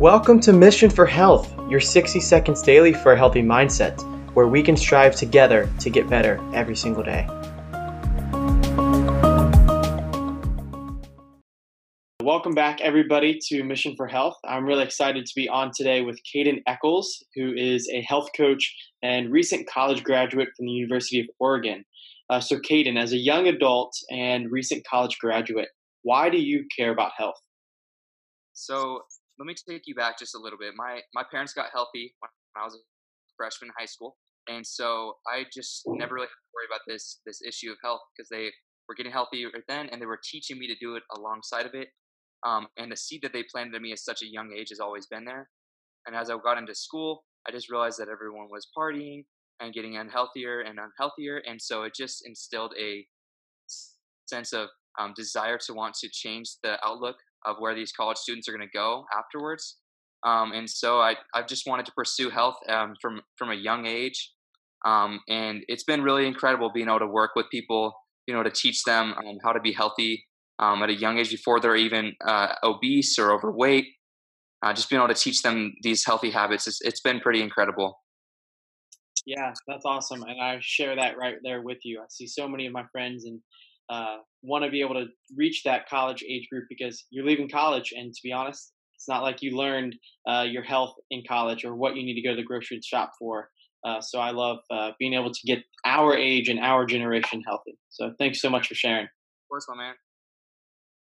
Welcome to Mission for Health, your 60 seconds daily for a healthy mindset, where we can strive together to get better every single day. Welcome back, everybody, to Mission for Health. I'm really excited to be on today with Caden Eccles, who is a health coach and recent college graduate from the University of Oregon. Uh, so, Caden, as a young adult and recent college graduate, why do you care about health? So, let me take you back just a little bit. My my parents got healthy when I was a freshman in high school, and so I just never really had to worry about this this issue of health because they were getting healthy right then, and they were teaching me to do it alongside of it. Um, and the seed that they planted in me at such a young age has always been there. And as I got into school, I just realized that everyone was partying and getting unhealthier and unhealthier, and so it just instilled a sense of um, desire to want to change the outlook of where these college students are going to go afterwards. Um, and so I, I've just wanted to pursue health um, from from a young age, um, and it's been really incredible being able to work with people, you know, to teach them um, how to be healthy um, at a young age before they're even uh, obese or overweight. Uh, just being able to teach them these healthy habits, it's, it's been pretty incredible. Yeah, that's awesome, and I share that right there with you. I see so many of my friends and uh, want to be able to reach that college age group because you're leaving college, and to be honest, it's not like you learned uh, your health in college or what you need to go to the grocery shop for. Uh, so I love uh, being able to get our age and our generation healthy. So thanks so much for sharing. Of course, my man.